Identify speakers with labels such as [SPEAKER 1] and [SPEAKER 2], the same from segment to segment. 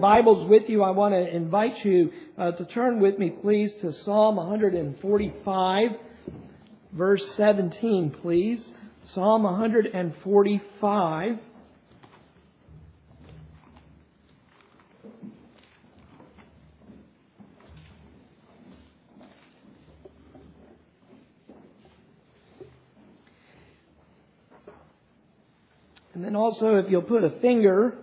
[SPEAKER 1] Bibles with you, I want to invite you uh, to turn with me, please, to Psalm 145, verse 17, please. Psalm 145. And then also, if you'll put a finger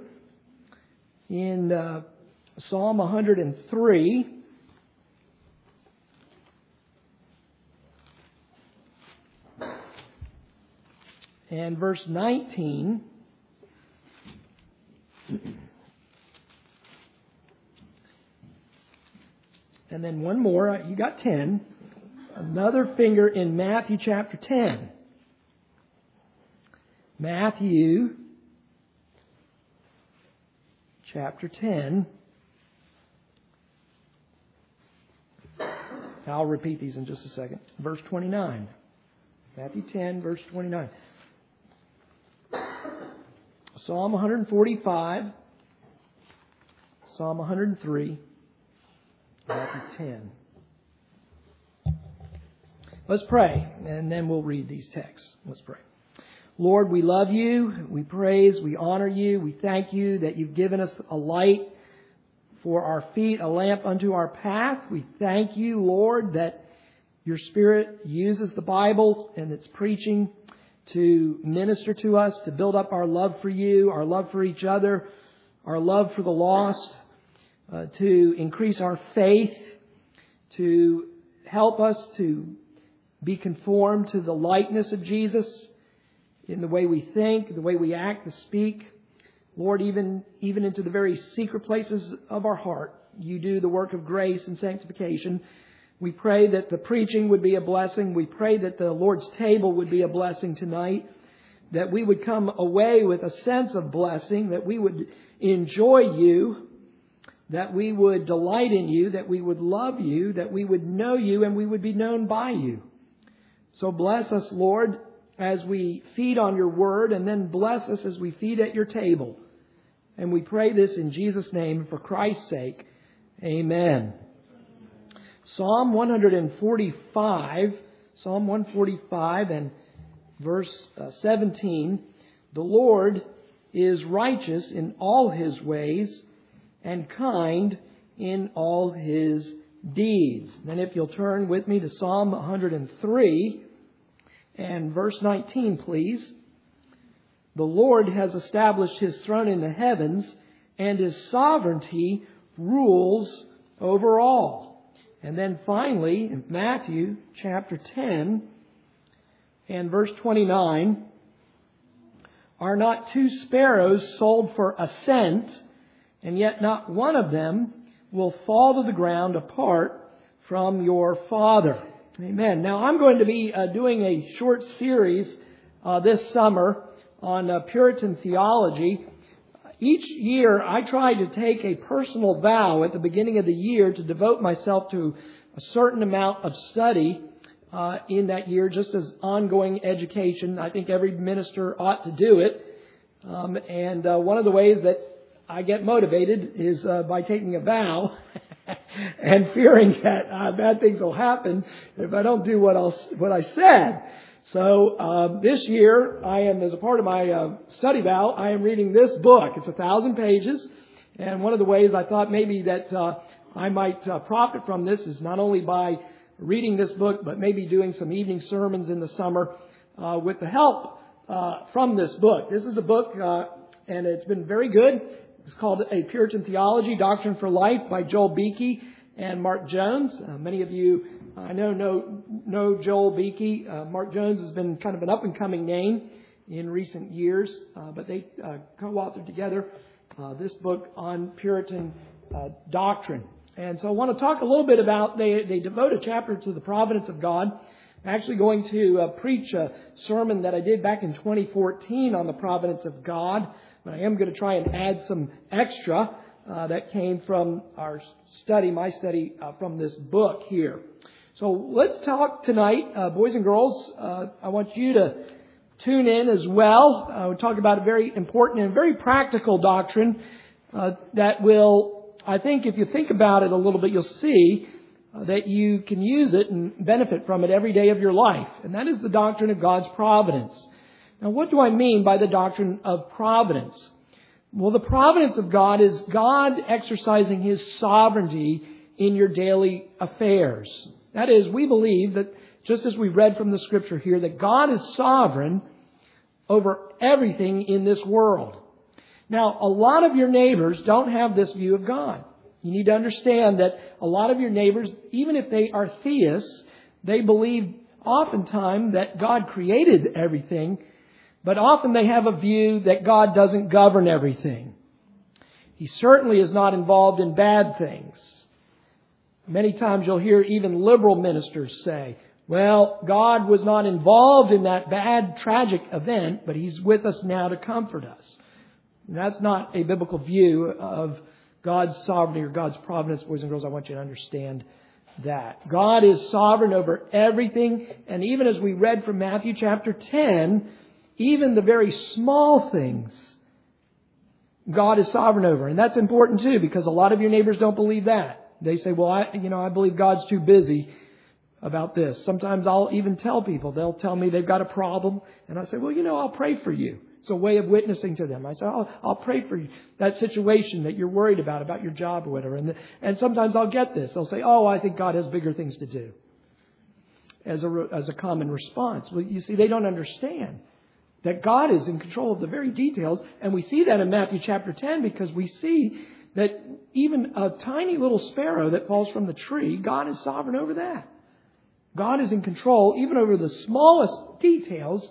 [SPEAKER 1] in uh, Psalm 103. And verse 19. And then one more, you got 10. Another finger in Matthew chapter 10. Matthew chapter 10. I'll repeat these in just a second. Verse 29. Matthew 10, verse 29. Psalm 145, Psalm 103, Matthew 10. Let's pray, and then we'll read these texts. Let's pray. Lord, we love you. We praise, we honor you. We thank you that you've given us a light for our feet, a lamp unto our path. We thank you, Lord, that your Spirit uses the Bible and its preaching to minister to us, to build up our love for you, our love for each other, our love for the lost, uh, to increase our faith, to help us to be conformed to the likeness of Jesus in the way we think, the way we act, the speak. Lord, even, even into the very secret places of our heart, you do the work of grace and sanctification. We pray that the preaching would be a blessing. We pray that the Lord's table would be a blessing tonight. That we would come away with a sense of blessing, that we would enjoy you, that we would delight in you, that we would love you, that we would know you, and we would be known by you. So bless us, Lord, as we feed on your word, and then bless us as we feed at your table. And we pray this in Jesus' name for Christ's sake. Amen. Psalm 145, Psalm 145 and verse uh, 17. The Lord is righteous in all his ways and kind in all his deeds. Then if you'll turn with me to Psalm 103, and verse 19, please. The Lord has established his throne in the heavens, and his sovereignty rules over all. And then finally, in Matthew chapter 10 and verse 29, are not two sparrows sold for a cent, and yet not one of them will fall to the ground apart from your Father. Amen. Now I'm going to be uh, doing a short series uh, this summer on uh, Puritan theology. Each year I try to take a personal vow at the beginning of the year to devote myself to a certain amount of study uh, in that year, just as ongoing education. I think every minister ought to do it. Um, and uh, one of the ways that I get motivated is uh, by taking a vow. and fearing that uh, bad things will happen if I don't do what else what I said. So uh, this year, I am as a part of my uh, study vow, I am reading this book. It's a thousand pages, and one of the ways I thought maybe that uh, I might uh, profit from this is not only by reading this book, but maybe doing some evening sermons in the summer uh, with the help from this book. This is a book, and it's been very good. It's called A Puritan Theology, Doctrine for Life by Joel Beeke and Mark Jones. Uh, many of you, I know, know, know Joel Beeke. Uh, Mark Jones has been kind of an up and coming name in recent years, uh, but they uh, co-authored together uh, this book on Puritan uh, doctrine. And so I want to talk a little bit about, they, they devote a chapter to the providence of God. I'm actually going to preach a sermon that I did back in 2014 on the providence of God. But I am going to try and add some extra uh, that came from our study, my study uh, from this book here. So let's talk tonight, uh, boys and girls. Uh, I want you to tune in as well. Uh, we talk about a very important and very practical doctrine uh, that will, I think, if you think about it a little bit, you'll see uh, that you can use it and benefit from it every day of your life. And that is the doctrine of God's providence. Now, what do I mean by the doctrine of providence? Well, the providence of God is God exercising His sovereignty in your daily affairs. That is, we believe that, just as we read from the scripture here, that God is sovereign over everything in this world. Now, a lot of your neighbors don't have this view of God. You need to understand that a lot of your neighbors, even if they are theists, they believe oftentimes that God created everything, but often they have a view that God doesn't govern everything. He certainly is not involved in bad things. Many times you'll hear even liberal ministers say, well, God was not involved in that bad, tragic event, but He's with us now to comfort us. And that's not a biblical view of God's sovereignty or God's providence, boys and girls. I want you to understand that. God is sovereign over everything, and even as we read from Matthew chapter 10, even the very small things, God is sovereign over. And that's important too, because a lot of your neighbors don't believe that. They say, well, I, you know, I believe God's too busy about this. Sometimes I'll even tell people, they'll tell me they've got a problem, and I say, well, you know, I'll pray for you. It's a way of witnessing to them. I say, oh, I'll pray for you, that situation that you're worried about, about your job or whatever. And, the, and sometimes I'll get this. They'll say, oh, I think God has bigger things to do. As a, as a common response. Well, you see, they don't understand that God is in control of the very details. And we see that in Matthew chapter 10 because we see that even a tiny little sparrow that falls from the tree, God is sovereign over that. God is in control even over the smallest details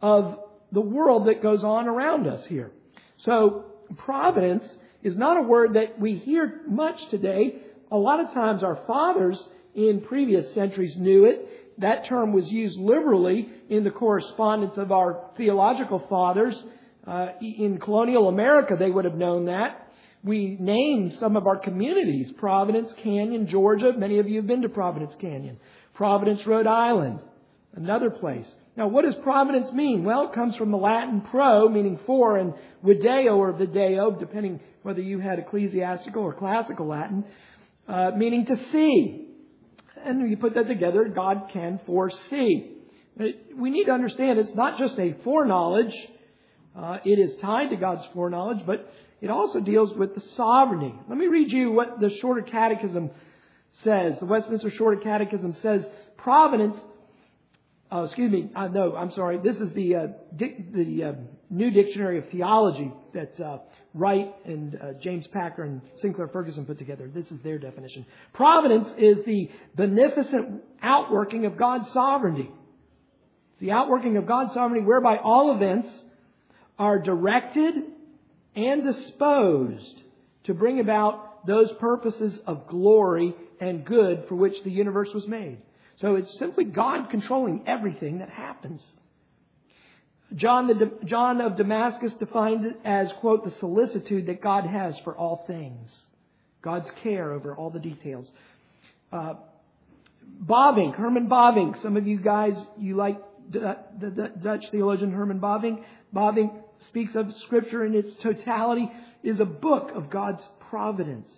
[SPEAKER 1] of the world that goes on around us here. So, providence is not a word that we hear much today. A lot of times our fathers in previous centuries knew it. That term was used liberally in the correspondence of our theological fathers. Uh, in colonial America, they would have known that. We named some of our communities Providence Canyon, Georgia. Many of you have been to Providence Canyon. Providence, Rhode Island, another place. Now, what does providence mean? Well, it comes from the Latin pro, meaning for, and video or video, depending whether you had ecclesiastical or classical Latin, uh, meaning to see. And you put that together, God can foresee. We need to understand it's not just a foreknowledge. Uh, it is tied to God's foreknowledge, but it also deals with the sovereignty. Let me read you what the Shorter Catechism says. The Westminster Shorter Catechism says providence Oh, excuse me. Uh, no, I'm sorry. This is the uh, dic- the uh, New Dictionary of Theology that uh, Wright and uh, James Packer and Sinclair Ferguson put together. This is their definition. Providence is the beneficent outworking of God's sovereignty. It's the outworking of God's sovereignty whereby all events are directed and disposed to bring about those purposes of glory and good for which the universe was made. So it's simply God controlling everything that happens. John, the, John of Damascus defines it as, quote, the solicitude that God has for all things. God's care over all the details. Uh, Bavinck, Herman Bavinck. Some of you guys, you like the Dutch theologian Herman Bavinck. Bavinck speaks of Scripture in its totality, is a book of God's providence.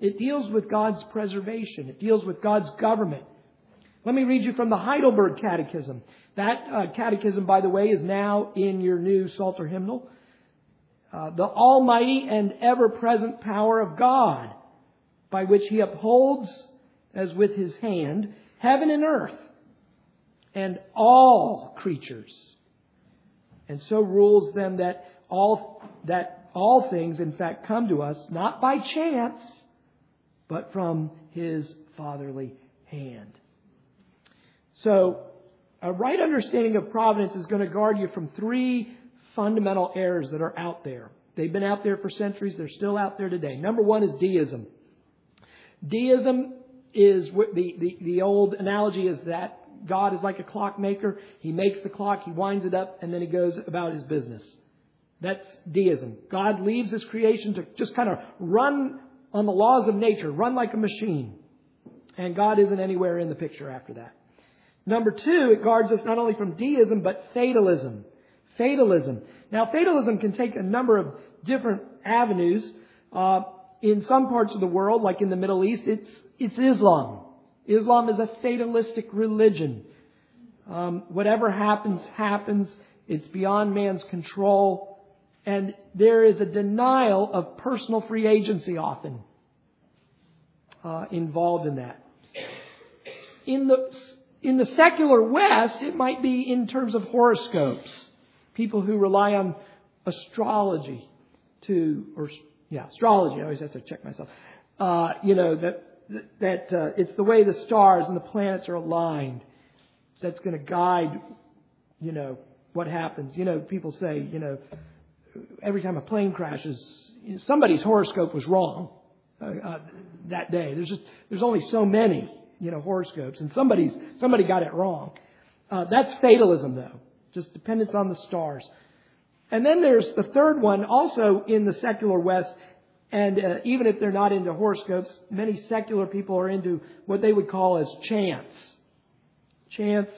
[SPEAKER 1] It deals with God's preservation. It deals with God's government. Let me read you from the Heidelberg Catechism. That uh, catechism, by the way, is now in your new Psalter hymnal. Uh, the almighty and ever present power of God, by which he upholds, as with his hand, heaven and earth, and all creatures, and so rules them that all, that all things, in fact, come to us, not by chance, but from his fatherly hand. So, a right understanding of providence is going to guard you from three fundamental errors that are out there. They've been out there for centuries, they're still out there today. Number one is deism. Deism is the, the, the old analogy is that God is like a clockmaker. He makes the clock, he winds it up, and then he goes about his business. That's deism. God leaves his creation to just kind of run on the laws of nature, run like a machine. And God isn't anywhere in the picture after that. Number two, it guards us not only from deism, but fatalism. Fatalism. Now, fatalism can take a number of different avenues. Uh, in some parts of the world, like in the Middle East, it's, it's Islam. Islam is a fatalistic religion. Um, whatever happens, happens. It's beyond man's control. And there is a denial of personal free agency often uh, involved in that. In the, in the secular West, it might be in terms of horoscopes. People who rely on astrology to, or yeah, astrology. I always have to check myself. Uh, you know that that uh, it's the way the stars and the planets are aligned that's going to guide, you know, what happens. You know, people say, you know, every time a plane crashes, somebody's horoscope was wrong uh, uh, that day. There's just there's only so many, you know, horoscopes, and somebody's somebody got it wrong. Uh, that's fatalism, though, just dependence on the stars. And then there's the third one, also in the secular West, and uh, even if they're not into horoscopes, many secular people are into what they would call as chance. Chance,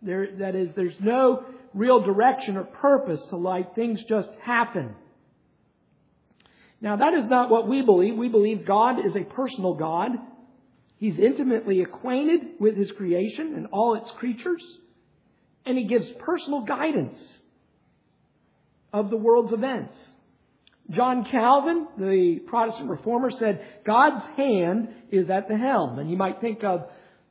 [SPEAKER 1] there, that is, there's no real direction or purpose to life. Things just happen. Now that is not what we believe. We believe God is a personal God. He's intimately acquainted with His creation and all its creatures. And He gives personal guidance of the world's events. John Calvin, the Protestant reformer, said, God's hand is at the helm. And you might think of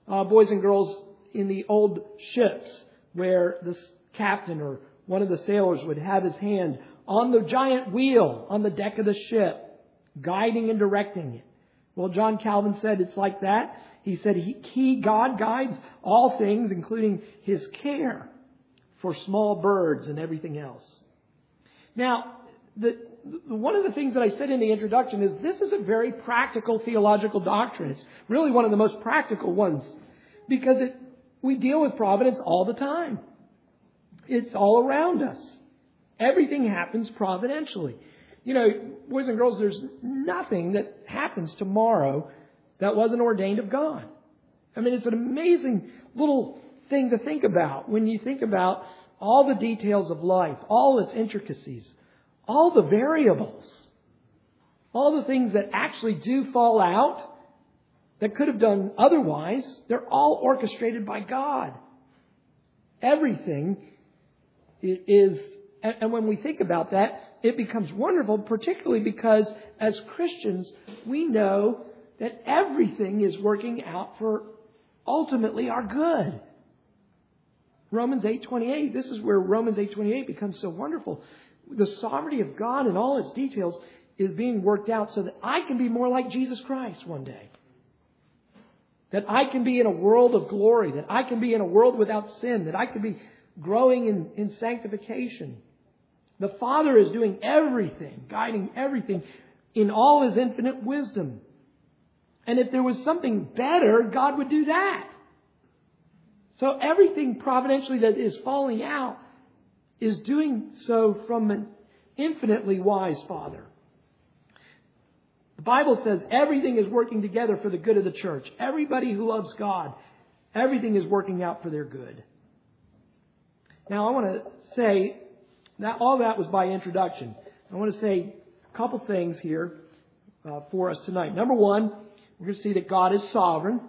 [SPEAKER 1] uh, boys and girls in the old ships where the captain or one of the sailors would have his hand on the giant wheel on the deck of the ship, guiding and directing it. Well, John Calvin said it's like that. He said he, he God guides all things, including his care for small birds and everything else. Now, the, one of the things that I said in the introduction is this is a very practical theological doctrine. It's really one of the most practical ones because it, we deal with providence all the time. It's all around us. Everything happens providentially. You know, boys and girls, there's nothing that happens tomorrow that wasn't ordained of God. I mean, it's an amazing little thing to think about when you think about all the details of life, all its intricacies, all the variables, all the things that actually do fall out that could have done otherwise, they're all orchestrated by God. Everything is, and when we think about that, it becomes wonderful, particularly because as Christians, we know that everything is working out for ultimately our good. Romans 8:28. This is where Romans 8:28 becomes so wonderful. The sovereignty of God in all its details is being worked out so that I can be more like Jesus Christ one day. That I can be in a world of glory, that I can be in a world without sin, that I can be growing in, in sanctification. The Father is doing everything, guiding everything in all His infinite wisdom. And if there was something better, God would do that. So everything providentially that is falling out is doing so from an infinitely wise Father. The Bible says everything is working together for the good of the church. Everybody who loves God, everything is working out for their good. Now I want to say that all that was by introduction. I want to say a couple things here uh, for us tonight. Number one, we're going to see that God is sovereign.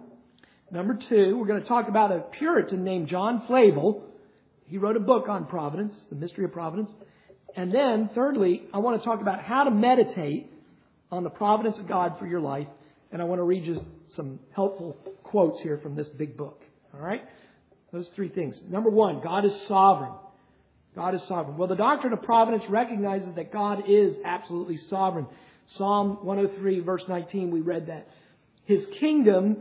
[SPEAKER 1] Number two, we're going to talk about a Puritan named John Flavel. He wrote a book on providence, the mystery of providence. And then, thirdly, I want to talk about how to meditate on the providence of God for your life. And I want to read you some helpful quotes here from this big book. All right? Those three things. Number one, God is sovereign. God is sovereign. Well, the doctrine of providence recognizes that God is absolutely sovereign. Psalm 103, verse 19, we read that. His kingdom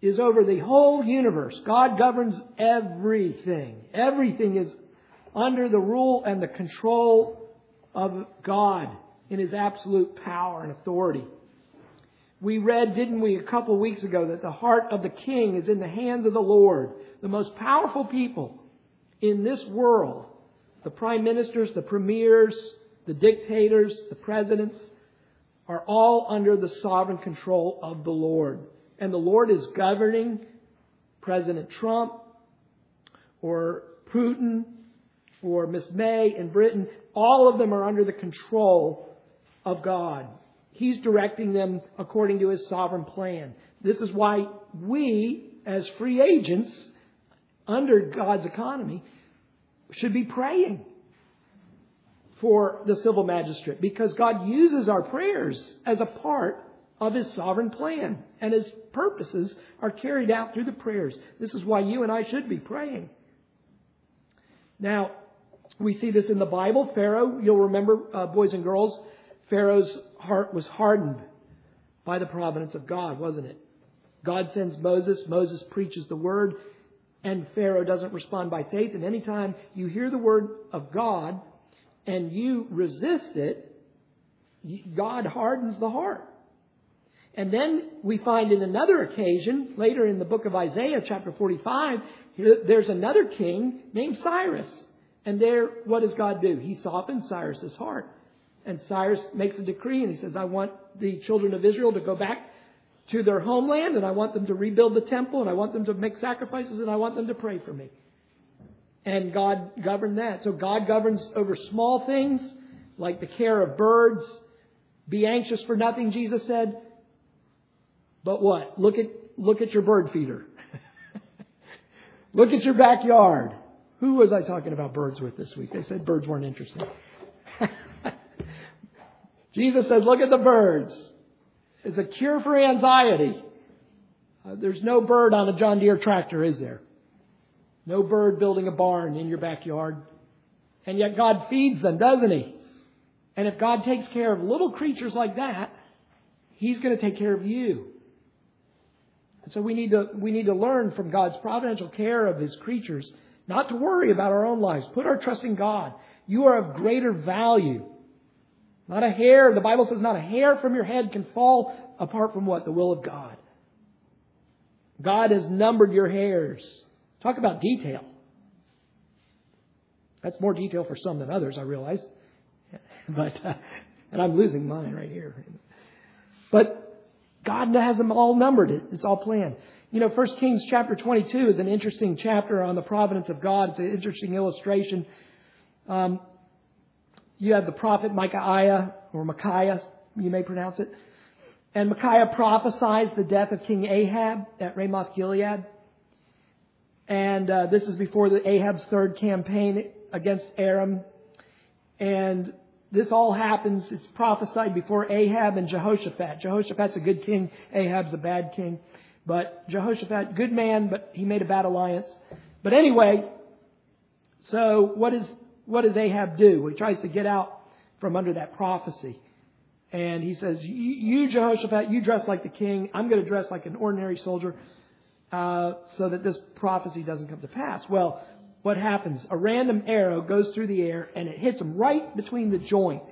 [SPEAKER 1] is over the whole universe. God governs everything. Everything is under the rule and the control of God in His absolute power and authority. We read, didn't we, a couple weeks ago, that the heart of the king is in the hands of the Lord. The most powerful people in this world, the prime ministers, the premiers, the dictators, the presidents, are all under the sovereign control of the Lord and the Lord is governing President Trump or Putin or Miss May in Britain, all of them are under the control of God. He's directing them according to His sovereign plan. This is why we, as free agents under God's economy, should be praying for the civil magistrate because God uses our prayers as a part of His sovereign plan and His purposes are carried out through the prayers. This is why you and I should be praying. Now, we see this in the Bible. Pharaoh, you'll remember, uh, boys and girls, Pharaoh's heart was hardened by the providence of God, wasn't it? God sends Moses, Moses preaches the word, and Pharaoh doesn't respond by faith. And anytime you hear the word of God and you resist it, God hardens the heart. And then we find in another occasion, later in the book of Isaiah, chapter 45, there's another king named Cyrus. And there, what does God do? He softens Cyrus's heart. And Cyrus makes a decree and he says, I want the children of Israel to go back to their homeland and I want them to rebuild the temple and I want them to make sacrifices and I want them to pray for me. And God governed that. So God governs over small things like the care of birds. Be anxious for nothing, Jesus said. But what? Look at, look at your bird feeder. look at your backyard. Who was I talking about birds with this week? They said birds weren't interesting. Jesus says, look at the birds. It's a cure for anxiety. Uh, there's no bird on a John Deere tractor, is there? No bird building a barn in your backyard. And yet God feeds them, doesn't He? And if God takes care of little creatures like that, He's going to take care of you. And so we need to, we need to learn from God's providential care of His creatures not to worry about our own lives. Put our trust in God. You are of greater value. Not a hair, the Bible says not a hair from your head can fall apart from what? The will of God. God has numbered your hairs. Talk about detail. That's more detail for some than others, I realize. But, uh, and I'm losing mine right here. But God has them all numbered. It's all planned. You know, 1 Kings chapter 22 is an interesting chapter on the providence of God. It's an interesting illustration. Um, you have the prophet Micaiah, or Micaiah, you may pronounce it. And Micaiah prophesies the death of King Ahab at Ramoth Gilead. And uh, this is before the Ahab's third campaign against Aram. And this all happens, it's prophesied before Ahab and Jehoshaphat. Jehoshaphat's a good king, Ahab's a bad king. But Jehoshaphat, good man, but he made a bad alliance. But anyway, so what is what does Ahab do? Well, he tries to get out from under that prophecy. And he says, You, Jehoshaphat, you dress like the king. I'm going to dress like an ordinary soldier uh, so that this prophecy doesn't come to pass. Well, what happens? A random arrow goes through the air and it hits him right between the joint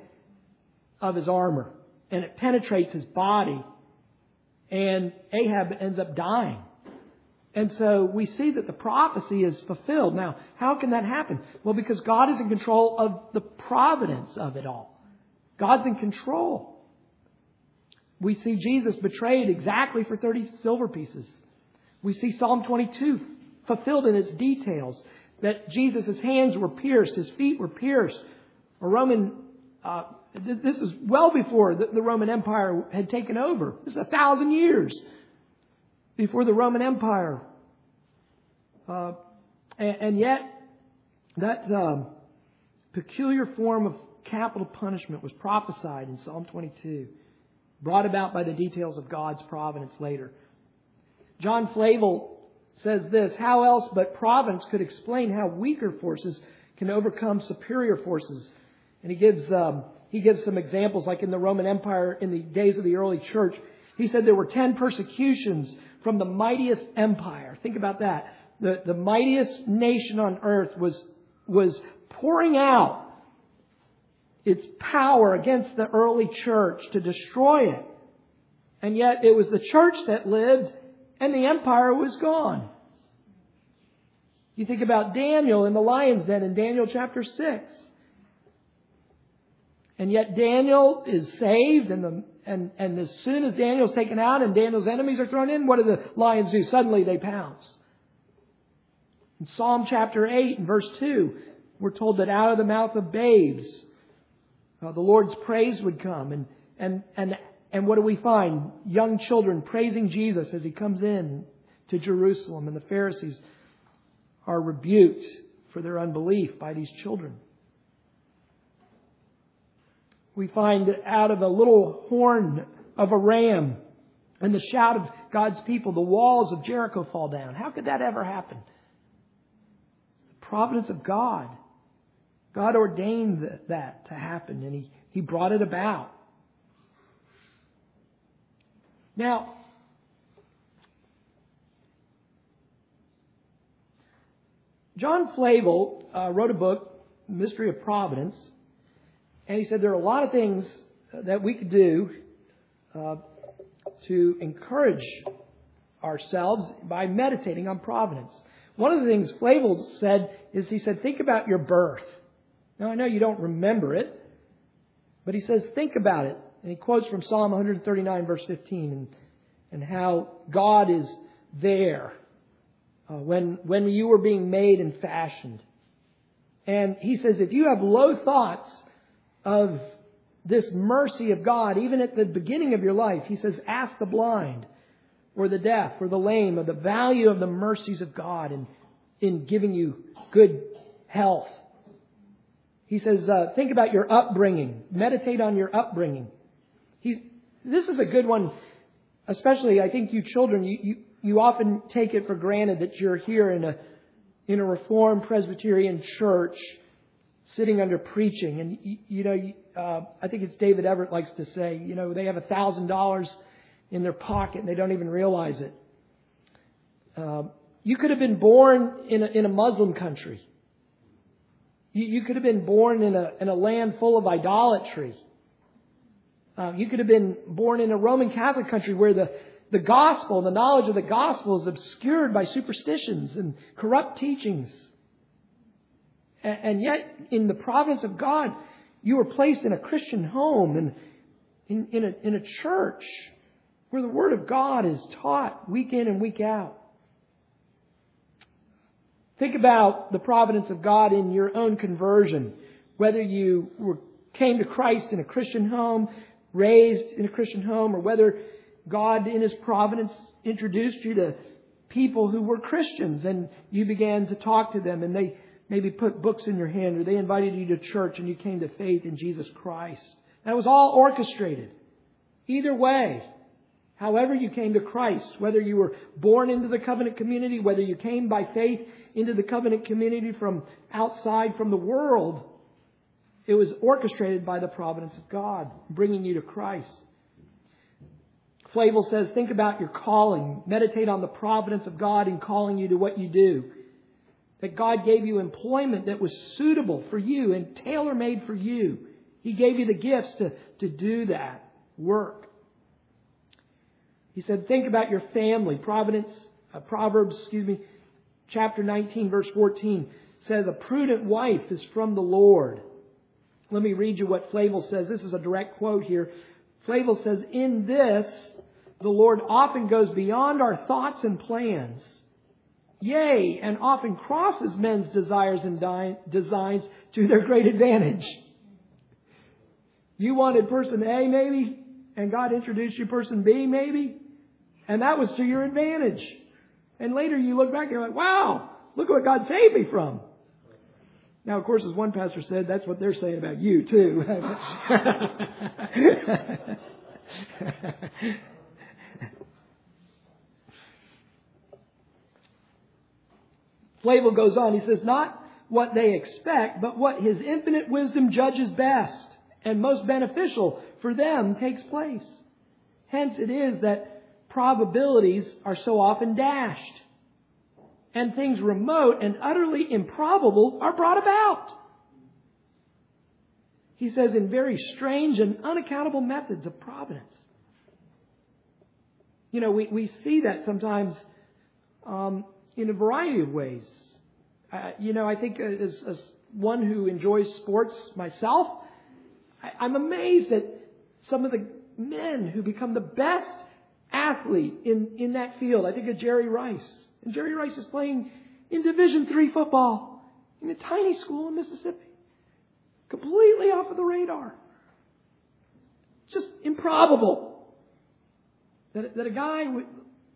[SPEAKER 1] of his armor. And it penetrates his body. And Ahab ends up dying. And so we see that the prophecy is fulfilled. Now, how can that happen? Well, because God is in control of the providence of it all. God's in control. We see Jesus betrayed exactly for 30 silver pieces. We see Psalm 22 fulfilled in its details that Jesus' hands were pierced, his feet were pierced. A Roman, uh, this is well before the, the Roman Empire had taken over. This is a thousand years before the Roman Empire. Uh, and, and, yet, that um, peculiar form of capital punishment was prophesied in Psalm 22, brought about by the details of God's providence later. John Flavel says this How else but providence could explain how weaker forces can overcome superior forces? And he gives, um, he gives some examples, like in the Roman Empire in the days of the early church. He said there were ten persecutions from the mightiest empire. Think about that. The, the mightiest nation on earth was, was pouring out its power against the early church to destroy it. And yet it was the church that lived and the empire was gone. You think about Daniel in the lion's den in Daniel chapter 6. And yet Daniel is saved and the and, and as soon as Daniel's taken out and Daniel's enemies are thrown in, what do the lions do? Suddenly they pounce. In Psalm chapter 8 and verse 2, we're told that out of the mouth of babes, uh, the Lord's praise would come. And, and, and, and what do we find? Young children praising Jesus as he comes in to Jerusalem, and the Pharisees are rebuked for their unbelief by these children. We find out of a little horn of a ram and the shout of God's people, the walls of Jericho fall down. How could that ever happen? The providence of God. God ordained that to happen, and He, he brought it about. Now, John Flavel uh, wrote a book, Mystery of Providence, and he said there are a lot of things that we could do uh, to encourage ourselves by meditating on providence. One of the things Flavel said is he said, think about your birth. Now I know you don't remember it, but he says, think about it. And he quotes from Psalm 139 verse 15 and, and how God is there uh, when, when you were being made and fashioned. And he says, if you have low thoughts of this mercy of God, even at the beginning of your life, he says, ask the blind or the deaf or the lame of the value of the mercies of God in, in giving you good health. He says, uh, think about your upbringing. Meditate on your upbringing. He's, this is a good one, especially I think you children, you, you, you often take it for granted that you're here in a, in a Reformed Presbyterian church sitting under preaching. And, you, you know, uh, I think it's David Everett likes to say, you know, they have a thousand dollars in their pocket and they don't even realize it. Uh, you could have been born in a, in a Muslim country. You, you could have been born in a, in a land full of idolatry. Uh, you could have been born in a Roman Catholic country where the, the gospel, the knowledge of the gospel is obscured by superstitions and corrupt teachings. And, yet, in the providence of God, you were placed in a Christian home and in, in, a, in a church where the Word of God is taught week in and week out. Think about the providence of God in your own conversion, whether you were, came to Christ in a Christian home, raised in a Christian home, or whether God in His providence introduced you to people who were Christians and you began to talk to them and they maybe put books in your hand or they invited you to church and you came to faith in Jesus Christ. That was all orchestrated. Either way, however you came to Christ, whether you were born into the covenant community, whether you came by faith into the covenant community from outside, from the world, it was orchestrated by the providence of God, bringing you to Christ. Flavel says, think about your calling. Meditate on the providence of God in calling you to what you do. That God gave you employment that was suitable for you and tailor made for you. He gave you the gifts to, to do that work. He said, think about your family. Providence, uh, Proverbs, excuse me, chapter 19, verse 14 says, a prudent wife is from the Lord. Let me read you what Flavel says. This is a direct quote here. Flavel says, in this, the Lord often goes beyond our thoughts and plans Yea, and often crosses men's desires and designs to their great advantage. You wanted person A maybe, and God introduced you person B maybe, and that was to your advantage. And later you look back and you're like, wow, look what God saved me from. Now, of course, as one pastor said, that's what they're saying about you too. Flavel goes on. He says, not what they expect, but what his infinite wisdom judges best and most beneficial for them takes place. Hence it is that probabilities are so often dashed and things remote and utterly improbable are brought about. He says in very strange and unaccountable methods of providence. You know, we, we see that sometimes um, in a variety of ways. Uh, you know, I think as, as, one who enjoys sports myself, I, I'm amazed at some of the men who become the best athlete in, in that field. I think of Jerry Rice. And Jerry Rice is playing in Division three football in a tiny school in Mississippi. Completely off of the radar. just improbable that, that a guy would,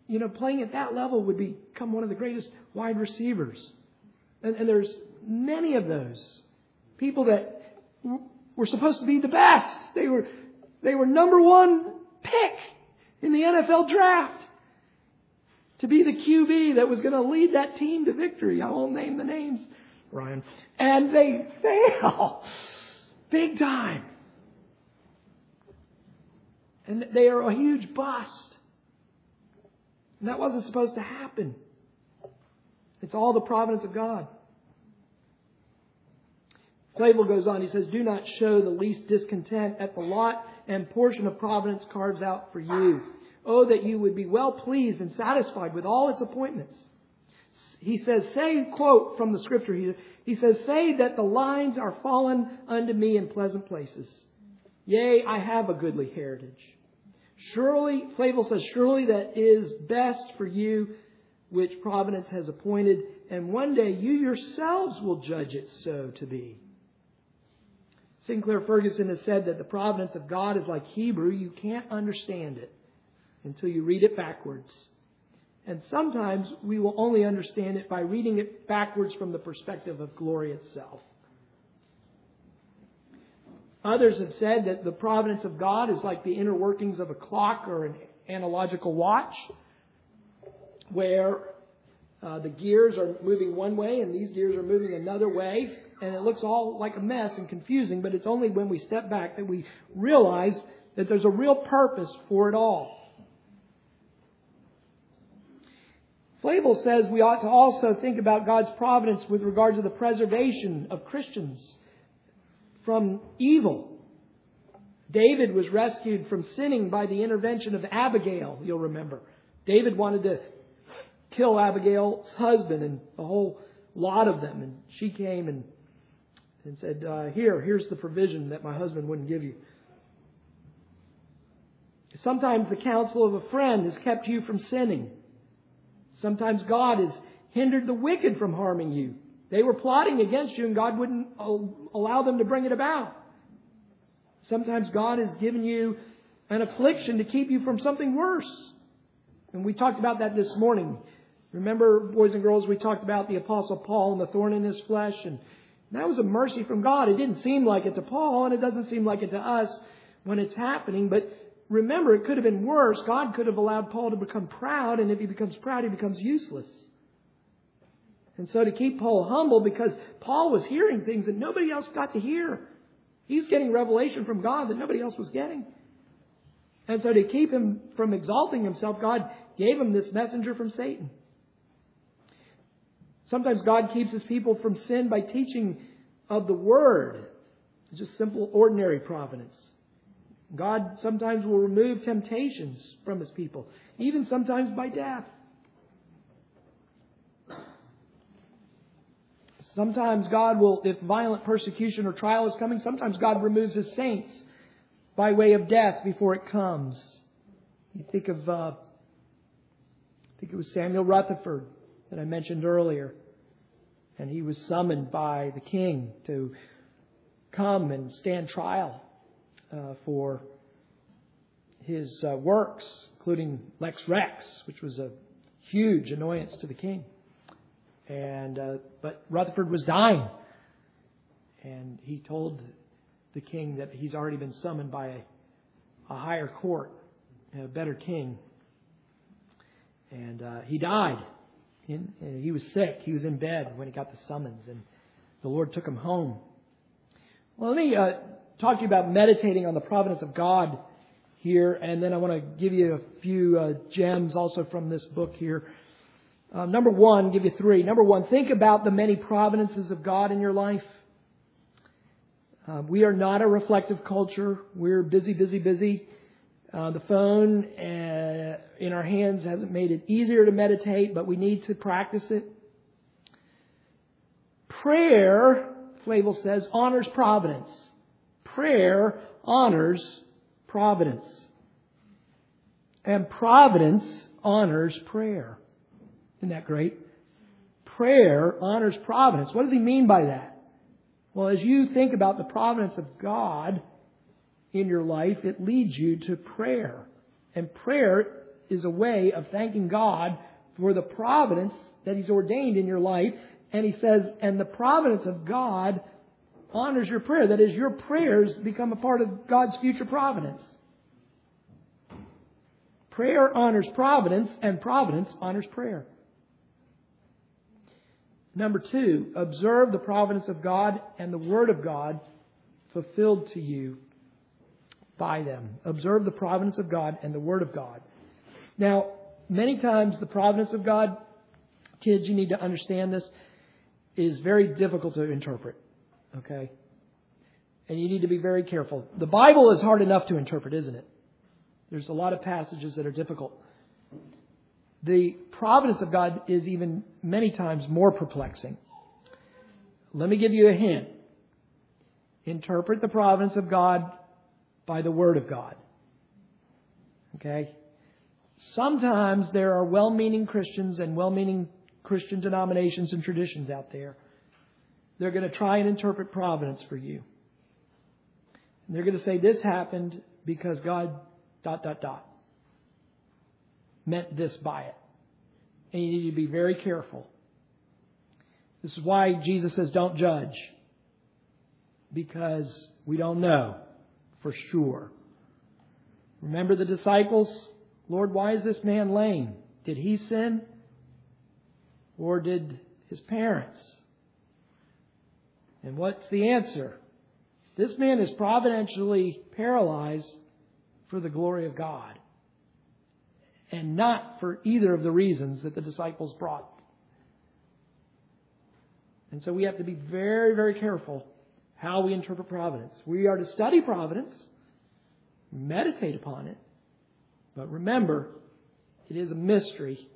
[SPEAKER 1] you know, playing at that level would become one of the greatest wide receivers. And, and there's many of those people that were supposed to be the best. They were, they were number one pick in the NFL draft to be the QB that was going to lead that team to victory. I won't name the names, Ryan. And they fail big time. And they are a huge bust. And that wasn't supposed to happen. It's all the providence of God. Flavel goes on, he says, Do not show the least discontent at the lot and portion of providence carves out for you. Oh, that you would be well pleased and satisfied with all its appointments. He says, say, quote from the scripture, he says, say that the lines are fallen unto me in pleasant places. Yea, I have a goodly heritage. Surely, Flavel says, surely that is best for you which providence has appointed, and one day you yourselves will judge it so to be. Sinclair Ferguson has said that the providence of God is like Hebrew. You can't understand it until you read it backwards. And sometimes we will only understand it by reading it backwards from the perspective of glory itself. Others have said that the providence of God is like the inner workings of a clock or an analogical watch, where uh, the gears are moving one way and these gears are moving another way, and it looks all like a mess and confusing, but it's only when we step back that we realize that there's a real purpose for it all. Flavel says we ought to also think about God's providence with regard to the preservation of Christians from evil. David was rescued from sinning by the intervention of Abigail, you'll remember. David wanted to kill Abigail's husband and a whole lot of them, and she came and, and said, uh, Here, here's the provision that my husband wouldn't give you. Sometimes the counsel of a friend has kept you from sinning. Sometimes God has hindered the wicked from harming you. They were plotting against you and God wouldn't allow them to bring it about. Sometimes God has given you an affliction to keep you from something worse. And we talked about that this morning. Remember, boys and girls, we talked about the Apostle Paul and the thorn in his flesh, and that was a mercy from God. It didn't seem like it to Paul, and it doesn't seem like it to us when it's happening, but remember, it could have been worse. God could have allowed Paul to become proud, and if he becomes proud, he becomes useless. And so to keep Paul humble, because Paul was hearing things that nobody else got to hear. He's getting revelation from God that nobody else was getting. And so to keep him from exalting himself, God gave him this messenger from Satan. Sometimes God keeps his people from sin by teaching of the Word. Just simple, ordinary providence. God sometimes will remove temptations from his people, even sometimes by death. Sometimes God will, if violent persecution or trial is coming, sometimes God removes his saints by way of death before it comes. You think of, uh, I think it was Samuel Rutherford that I mentioned earlier. And he was summoned by the king to come and stand trial uh, for his uh, works, including Lex Rex, which was a huge annoyance to the king. And uh, but Rutherford was dying, and he told the king that he's already been summoned by a, a higher court, a better king, and uh, he died. In, he was sick. He was in bed when he got the summons, and the Lord took him home. Well, let me uh, talk to you about meditating on the providence of God here, and then I want to give you a few uh, gems also from this book here. Uh, number one, give you three. Number one, think about the many providences of God in your life. Uh, we are not a reflective culture. We're busy, busy, busy. Uh, the phone uh, in our hands hasn't made it easier to meditate, but we need to practice it. Prayer, Flavel says, honors providence. Prayer honors providence. And providence honors prayer. Isn't that great? Prayer honors providence. What does he mean by that? Well, as you think about the providence of God, in your life, it leads you to prayer. And prayer is a way of thanking God for the providence that He's ordained in your life. And He says, and the providence of God honors your prayer. That is, your prayers become a part of God's future providence. Prayer honors providence, and providence honors prayer. Number two, observe the providence of God and the Word of God fulfilled to you by them. Observe the providence of God and the Word of God. Now, many times the providence of God, kids, you need to understand this, is very difficult to interpret. Okay? And you need to be very careful. The Bible is hard enough to interpret, isn't it? There's a lot of passages that are difficult. The providence of God is even many times more perplexing. Let me give you a hint. Interpret the providence of God by the Word of God. Okay? Sometimes there are well meaning Christians and well meaning Christian denominations and traditions out there. They're going to try and interpret providence for you. And they're going to say this happened because God dot dot dot meant this by it. And you need to be very careful. This is why Jesus says don't judge. Because we don't know for sure. Remember the disciples? Lord, why is this man lame? Did he sin? Or did his parents? And what's the answer? This man is providentially paralyzed for the glory of God and not for either of the reasons that the disciples brought. And so we have to be very, very careful how we interpret providence. We are to study providence, meditate upon it, but remember, it is a mystery,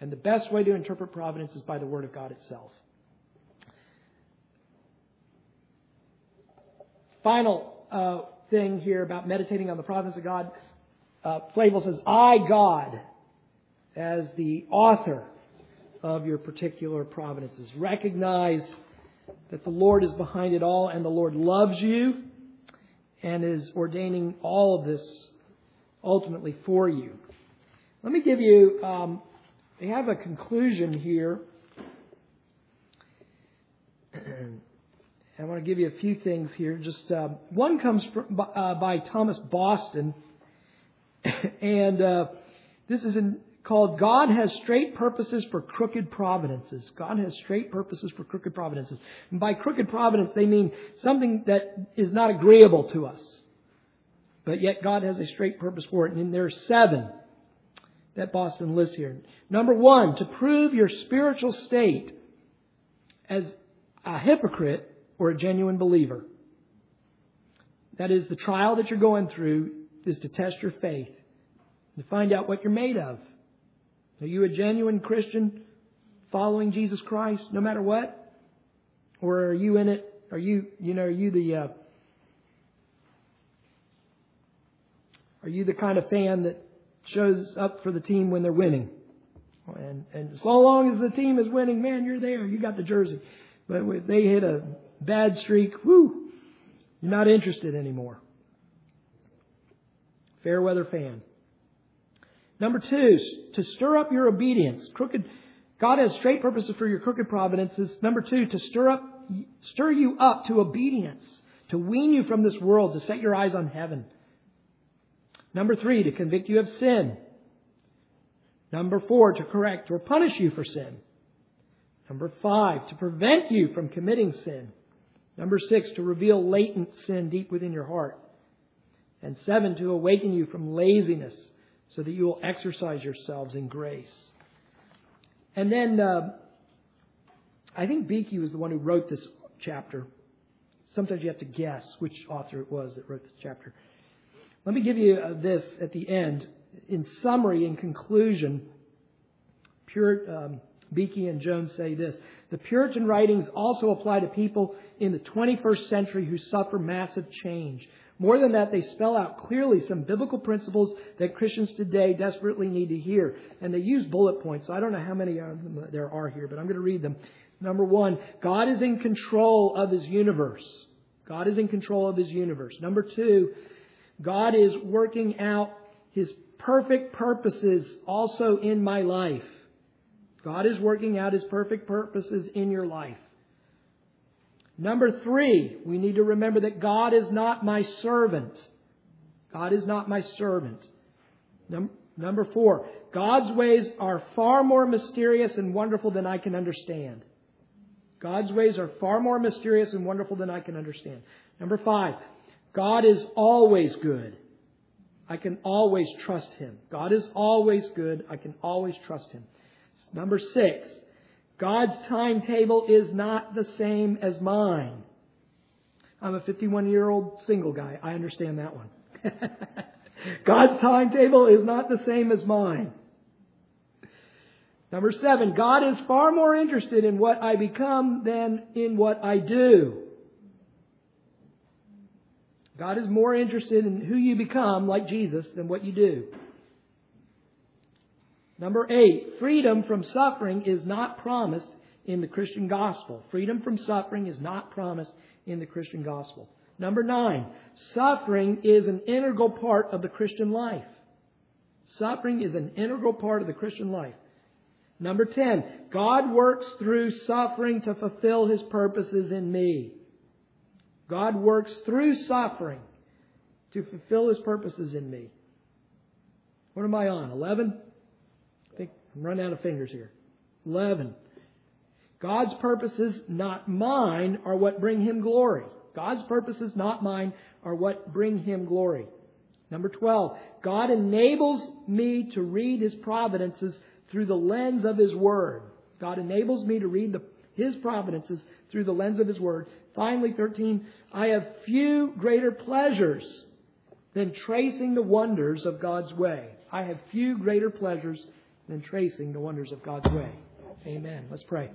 [SPEAKER 1] and the best way to interpret providence is by the Word of God itself. Final uh, thing here about meditating on the providence of God. Uh, Flavel says, I, God, as the author of your particular providences. Recognize that the Lord is behind it all and the Lord loves you and is ordaining all of this ultimately for you. Let me give you, um, they have a conclusion here. I want to give you a few things here. Just uh, one comes from, uh, by Thomas Boston, and uh, this is in, called "God Has Straight Purposes for Crooked Providences." God has straight purposes for crooked providences. And by crooked providence, they mean something that is not agreeable to us, but yet God has a straight purpose for it. And there are seven that Boston lists here. Number one, to prove your spiritual state as a hypocrite or a genuine believer. That is, the trial that you're going through is to test your faith, to find out what you're made of. Are you a genuine Christian following Jesus Christ no matter what? Or are you in it? Are you, you know, are you the, uh, are you the kind of fan that shows up for the team when they're winning? And, and so long as the team is winning, man, you're there. You got the jersey. But if they hit a bad streak, whoo, you're not interested anymore. Fair weather fan. Number two, to stir up your obedience. Crooked, God has straight purposes for your crooked providences. Number two, to stir up, stir you up to obedience, to wean you from this world, to set your eyes on heaven. Number three, to convict you of sin. Number four, to correct or punish you for sin. Number five, to prevent you from committing sin. Number six, to reveal latent sin deep within your heart. And seven, to awaken you from laziness so that you will exercise yourselves in grace. And then uh, I think Beeke was the one who wrote this chapter. Sometimes you have to guess which author it was that wrote this chapter. Let me give you uh, this at the end. In summary, in conclusion, Purit, um, and Jones say this. The Puritan writings also apply to people in the 21st century who suffer massive change. More than that, they spell out clearly some biblical principles that Christians today desperately need to hear. And they use bullet points. So I don't know how many of them there are here, but I'm going to read them. Number one, God is in control of his universe. God is in control of his universe. Number two, God is working out His perfect purposes also in my life. God is working out His perfect purposes in your life. Number three, we need to remember that God is not my servant. God is not my servant. Num- number four, God's ways are far more mysterious and wonderful than I can understand. God's ways are far more mysterious and wonderful than I can understand. Number five, God is always good. I can always trust Him. God is always good. I can always trust Him. Number six, God's timetable is not the same as mine. I'm a 51 year old single guy. I understand that one. God's timetable is not the same as mine. Number seven, God is far more interested in what I become than in what I do. God is more interested in who you become, like Jesus, than what you do. Number eight, freedom from suffering is not promised in the Christian gospel. Freedom from suffering is not promised in the Christian gospel. Number nine, suffering is an integral part of the Christian life. Suffering is an integral part of the Christian life. Number 10, God works through suffering to fulfill His purposes in me. God works through suffering to fulfill His purposes in me. What am I on? 11? I'm running out of fingers here. 11. God's purposes, not mine, are what bring Him glory. God's purposes, not mine, are what bring Him glory. Number 12. God enables me to read His providences through the lens of His Word. God enables me to read the, His providences through the lens of His Word. Finally, 13, I have few greater pleasures than tracing the wonders of God's way. I have few greater pleasures than tracing the wonders of God's way. Amen. Let's pray.